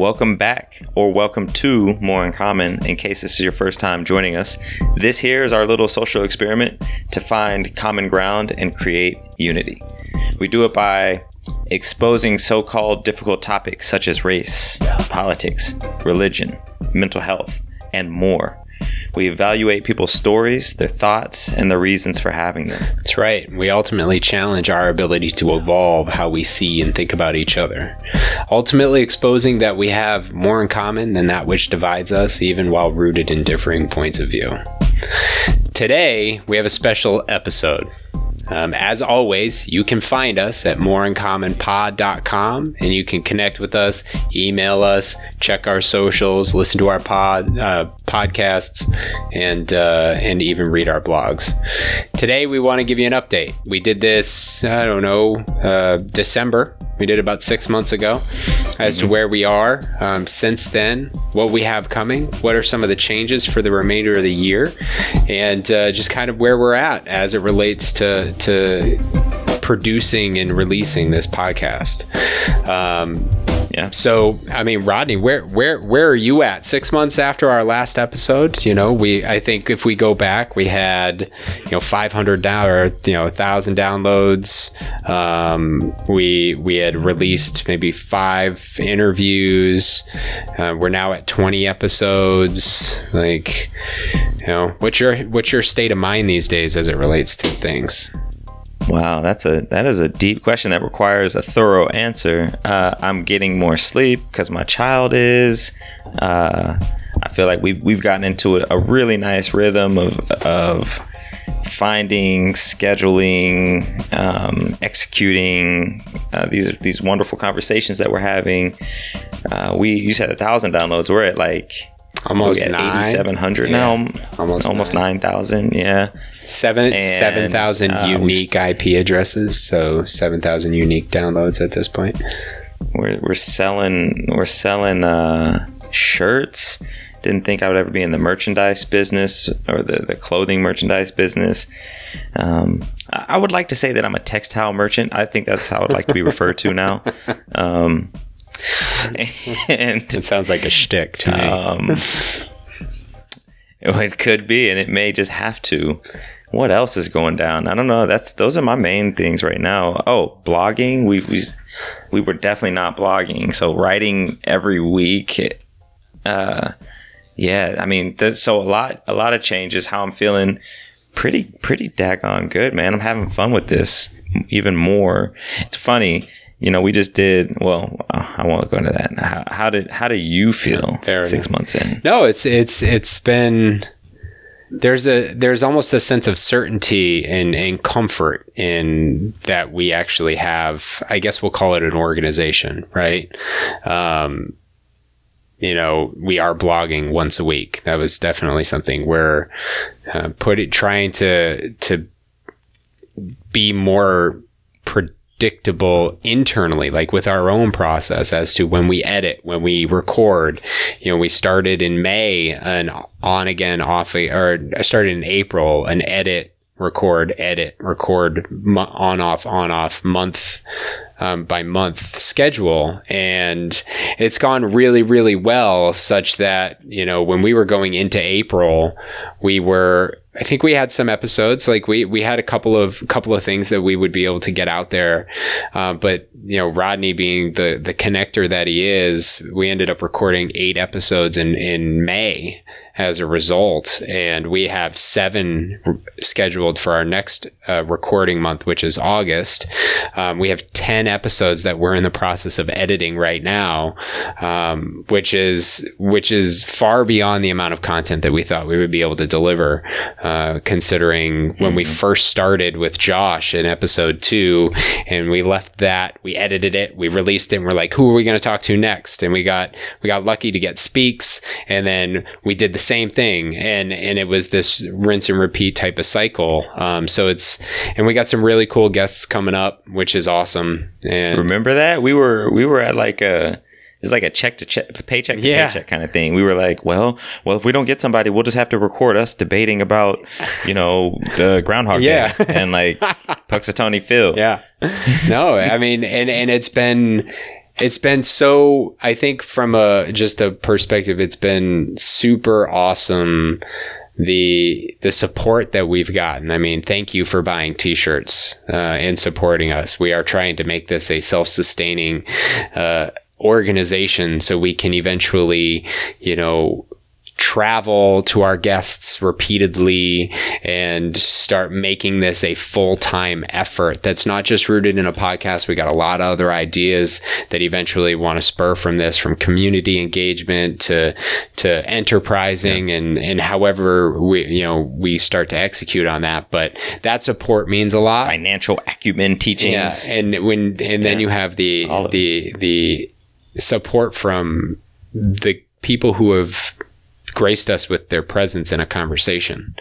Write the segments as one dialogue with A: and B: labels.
A: welcome back or welcome to More in Common in case this is your first time joining us. This here is our little social experiment to find common ground and create unity. We do it by exposing so called difficult topics such as race, politics, religion, mental health, and more. We evaluate people's stories, their thoughts, and the reasons for having them.
B: That's right. We ultimately challenge our ability to evolve how we see and think about each other. Ultimately, exposing that we have more in common than that which divides us, even while rooted in differing points of view. Today, we have a special episode. Um, as always, you can find us at moreincommonpod.com and you can connect with us, email us, check our socials, listen to our pod uh, podcasts, and uh, and even read our blogs. Today, we want to give you an update. We did this, I don't know, uh, December. We did about six months ago as to where we are um, since then, what we have coming, what are some of the changes for the remainder of the year, and uh, just kind of where we're at as it relates to to producing and releasing this podcast. Um,
A: Yeah.
B: so, I mean, Rodney, where where where are you at? Six months after our last episode, you know, we I think if we go back, we had you know 500 down or you know 1,000 downloads. Um, we we had released maybe five interviews. Uh, we're now at 20 episodes. Like, you know, what's your what's your state of mind these days as it relates to things?
A: Wow, that's a that is a deep question that requires a thorough answer. Uh, I'm getting more sleep because my child is. Uh, I feel like we've we've gotten into a, a really nice rhythm of of finding, scheduling, um, executing uh, these these wonderful conversations that we're having. Uh, we you said a thousand downloads. We're at like
B: Almost
A: at
B: nine.
A: 8,700
B: Yeah,
A: now.
B: almost
A: almost
B: nine.
A: thousand. Yeah.
B: Seven
A: And,
B: seven thousand
A: uh,
B: unique IP addresses, so seven thousand unique downloads at this point.
A: we're we're selling we're selling uh shirts didn't think i would ever be in the merchandise business or the, the clothing merchandise business um, I, I would like to say that i'm a textile merchant i think that's how i would like to be referred to now um, and
B: It sounds like a shtick to me.
A: um, it could be, and it may just have to. What else is going down? I don't know. That's those are my main things right now. Oh, blogging. We we we were definitely not blogging. So writing every week. Uh, yeah. I mean, so a lot a lot of changes. How I'm feeling. Pretty pretty daggone good, man. I'm having fun with this even more. It's funny. You know, we just did well. uh, I won't go into that. How, how did how do you feel
B: fair
A: six
B: enough.
A: months in?
B: no, it's it's it's been there's a there's almost a sense of certainty and, and comfort in that we actually have I guess we'll call it an organization, right? Um, you know, we are blogging once a week. That was definitely something we're uh, put it trying to to be more predictable internally like with our own process as to when we edit when we record. You know we started in may an on again off or I started in april an edit record edit record on off on off month um, by month schedule. And it's gone really really well such that you know when we were going into april we were i think we had some episodes like we we had a couple of couple of things that we would be able to get out there. Uh, but you know rodney being the the connector that he is we ended up recording eight episodes in in may as a result. And we have seven r- scheduled for our next uh, recording month which is august. Um, we have 10 episodes that we're in the process of editing right now um, which is which is far beyond the amount of content that we thought we would be able to deliver uh, considering when we first started with josh in episode two and we left that we edited it we released it and we're like who are we going to talk to next? And we got we got lucky to get speaks and then we did the same thing and and it was this rinse and repeat type of cycle. Um, so it's and we got some really cool guests coming up which is awesome and
A: Remember that we were we were at like a it's like a check to check paycheck to
B: Yeah.
A: paycheck kind of thing. We were like, well, well, if we don't get somebody, we'll just have to record us debating about you know the Groundhog
B: Yeah.
A: Day and like Punxsutawney Phil.
B: Yeah. No, I mean, and and it's been it's been so i think from a just a perspective it's been super awesome the the support that we've gotten. I mean thank you for buying t-shirts uh, and supporting us. We are trying to make this a self-sustaining uh, organization so we can eventually you know travel to our guests repeatedly and start making this a full-time effort that's not just rooted in a podcast. We got a lot of other ideas that eventually want to spur from this from community engagement to to enterprising yeah. and and however we you know we start to execute on that. But that support means a lot.
A: Financial acumen teachings.
B: Yeah and when and then yeah. you have the the the support from the people who have graced us with their presence in a conversation.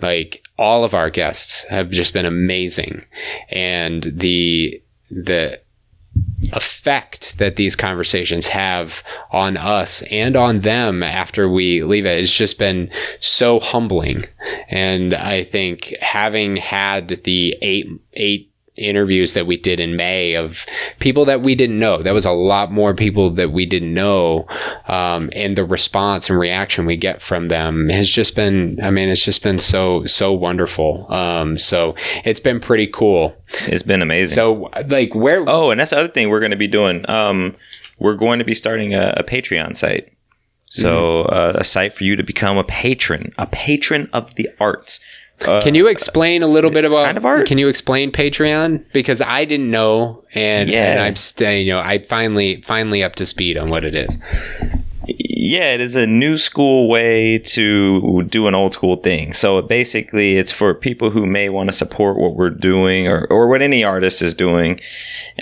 B: Like all of our guests have just been amazing. And the, the, effect that these conversations have on us and on them after we leave it it's just been so humbling and i think having had the eight eight interviews that we did in May of people that we didn't know. That was a lot more people that we didn't know. Um, and the response and reaction we get from them has just been, I mean, it's just been so, so wonderful. Um, so it's been pretty cool.
A: It's been amazing.
B: So, like, where?
A: Oh, and that's the other thing we're going to be doing. Um, we're going to be starting a, a Patreon site. So, mm-hmm. uh, a site for you to become a patron, a patron of the arts.
B: Uh, can you explain a little bit about kind of art? Can you explain Patreon because I didn't know, and, yeah. and I'm st- you know I finally finally up to speed on what it is.
A: Yeah, it is a new school way to do an old school thing. So basically, it's for people who may want to support what we're doing or, or what any artist is doing.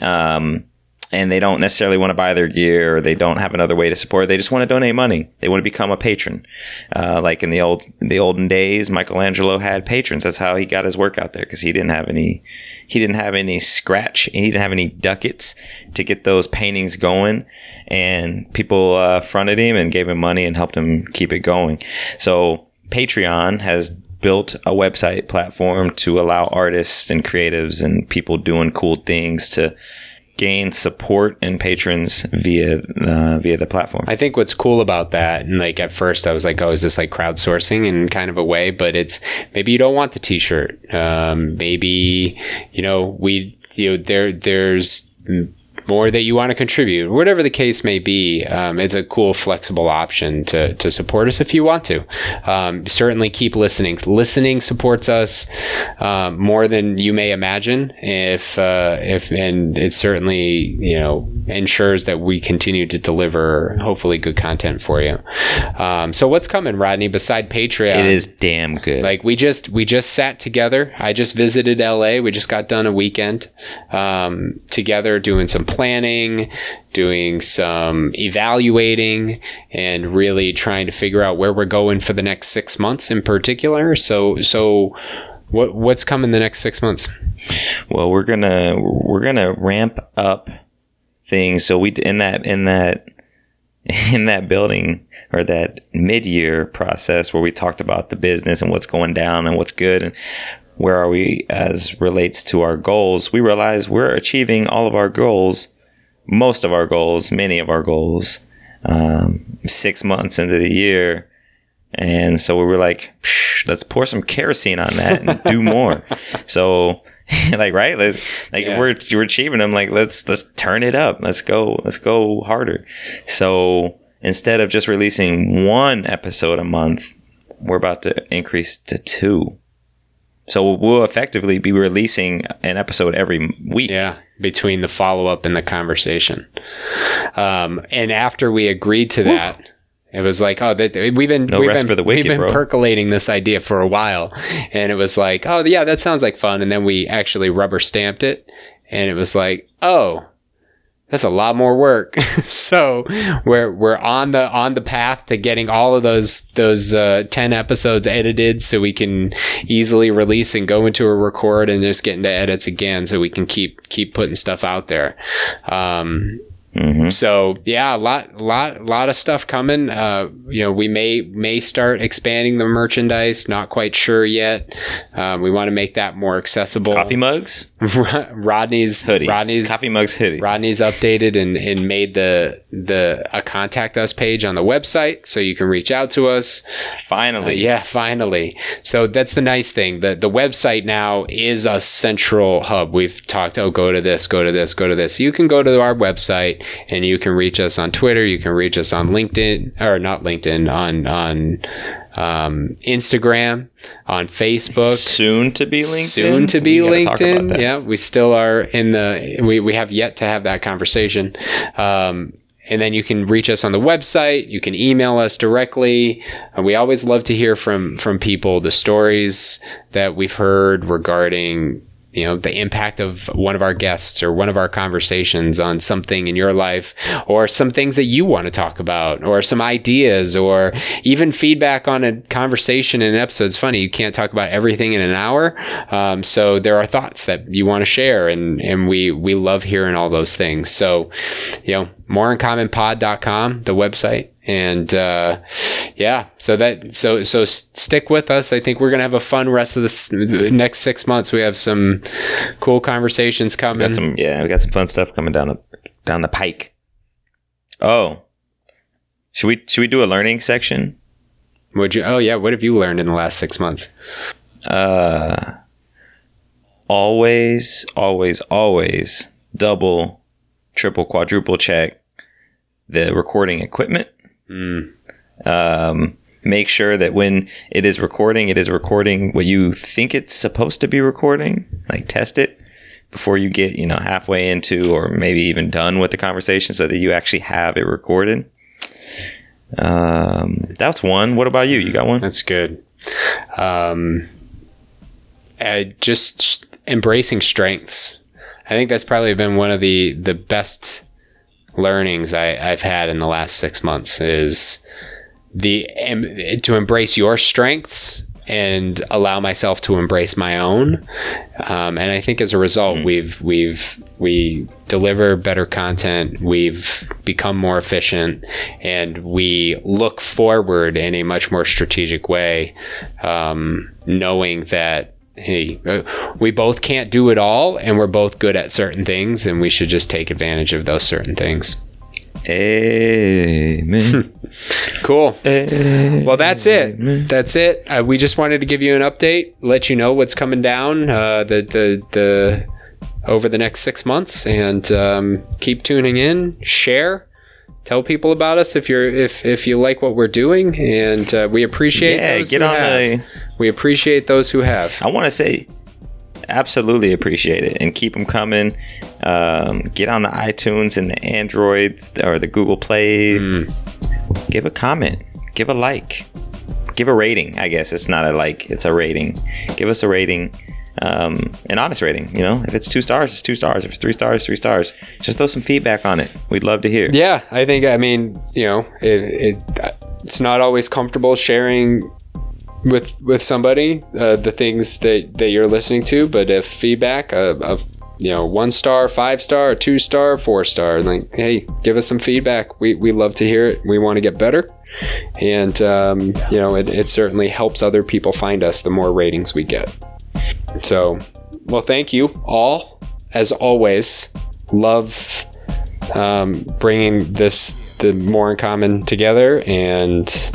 A: Um, and they don't necessarily want to buy their gear or they don't have another way to support. They just want to donate money. They want to become a patron. Uh, like in the old the olden days, Michelangelo had patrons. That's how he got his work out there because he didn't have any he didn't have any scratch. He didn't have any ducats to get those paintings going. And people uh, fronted him and gave him money and helped him keep it going. So Patreon has built a website platform to allow artists and creatives and people doing cool things to gain support and patrons via uh, via the platform.
B: I think what's cool about that, and like at first I was like, oh, is this like crowdsourcing in kind of a way? But it's maybe you don't want the T-shirt. Um, maybe you know we you know there there's more that you want to contribute, whatever the case may be, um, it's a cool, flexible option to, to support us if you want to. Um, certainly keep listening. Listening supports us um, more than you may imagine. If uh, if and it certainly you know ensures that we continue to deliver hopefully good content for you. Um, so what's coming, Rodney? Beside Patreon,
A: it is damn good.
B: Like we just we just sat together. I just visited LA. We just got done a weekend um, together doing some planning, doing some evaluating, and really trying to figure out where we're going for the next six months in particular. So, so what what's coming the next six months?
A: Well, we're gonna we're gonna ramp up things. So we in that in that in that building or that mid-year process where we talked about the business and what's going down and what's good and where are we as relates to our goals, we realize we're achieving all of our goals, most of our goals, many of our goals, um, six months into the year. And so we were like, let's pour some kerosene on that and do more. so, like, right? Like, like yeah. if we're, we're achieving them, like, let's, let's turn it up. Let's go, let's go harder. So instead of just releasing one episode a month, we're about to increase to two. So we'll effectively be releasing an episode every week.
B: Yeah, between the follow up and the conversation. Um, and after we agreed to that, it was like, oh, we've been no we've been, wicked, we've been percolating this idea for a while, and it was like, oh yeah, that sounds like fun. And then we actually rubber stamped it, and it was like, oh, that's a lot more work. so we're we're on the on the path to getting all of those those uh, ten episodes edited, so we can easily release and go into a record and just get into edits again, so we can keep keep putting stuff out there. Um,
A: Mhm.
B: So yeah, a lot, lot, lot of stuff coming. Uh, you know, we may may start expanding the merchandise. Not quite sure yet. Um, we want to make that more accessible.
A: Coffee mugs,
B: Rodney's
A: hoodies,
B: Rodney's
A: coffee mugs, hoodie.
B: Rodney's updated and, and made the the a contact us page on the website, so you can reach out to us.
A: Finally,
B: Yeah, finally. So that's the nice thing. The the website now is a central hub. We've talked, oh, go to this, go to this, go to this. You can go to our website and you can reach us on Twitter. You can reach us on LinkedIn or not LinkedIn on on um, Instagram, on Facebook.
A: soon to be LinkedIn.
B: Soon to be
A: We gotta talk about
B: LinkedIn. Yeah, we still are in the. We, we have yet to have that conversation. Um, and then you can reach us on the website. You can email us directly. Uh, we always love to hear from from people the stories that we've heard regarding you know the impact of one of our guests or one of our conversations on something in your life or some things that you want to talk about or some ideas or even feedback on a conversation in an episode. It's funny you can't talk about everything in an hour um, so there are thoughts that you want to share and and we we love hearing all those things. So you know moreincommonpod.com the website and uh, yeah so that so so stick with us i think we're gonna have a fun rest of this next six months we have some cool conversations
A: We
B: coming
A: got some, yeah, we got some fun stuff coming down the down the pike. Oh, should we should we do a learning section?
B: would you oh yeah what have you learned in the last six months
A: Uh, always, always, always double, triple, quadruple check the recording equipment.
B: Mm,
A: Um, make sure that when it is recording, it is recording what you think it's supposed to be recording. Like test it before you get you know halfway into or maybe even done with the conversation, so that you actually have it recorded. Um, that's one. What about you? You got one?
B: that's good um just embracing strengths i think that's probably been one of the the best learnings I, I've had in the last six months is the em, to embrace your strengths and allow myself to embrace my own. Um, and I think as a result, we've we've we deliver better content. We've become more efficient, and we look forward in a much more strategic way, um, knowing that hey, uh, we both can't do it all, and we're both good at certain things, and we should just take advantage of those certain things.
A: Amen.
B: Cool.
A: Amen.
B: Well, that's it. That's it. Uh, we just wanted to give you an update, let you know what's coming down uh, the the the over the next six months, and um, keep tuning in. Share. Tell people about us if you're if if you like what we're doing, and uh, we appreciate.
A: Yeah, get on
B: have.
A: the.
B: We appreciate those who have.
A: I want to say, absolutely appreciate it and keep them coming. Um, get on the iTunes and the Androids or the Google Play. Give a comment. Give a like. Give a rating. I guess it's not a like. It's a rating. Give us a rating. Um, an honest rating. You know, if it's two stars, it's two stars. If it's three stars, three stars. Just throw some feedback on it. We'd love to hear.
B: Yeah, I think I mean you know it, it it's not always comfortable sharing with with somebody uh, the things that that you're listening to, but if feedback of, of you know one star, five star, two star, four star, like hey, give us some feedback. We we love to hear it. We want to get better, and um, you know it, it certainly helps other people find us the more ratings we get. So, well, thank you all as always. Love um, bringing this the more in common together and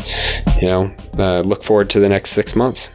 B: you know uh, look forward to the next six months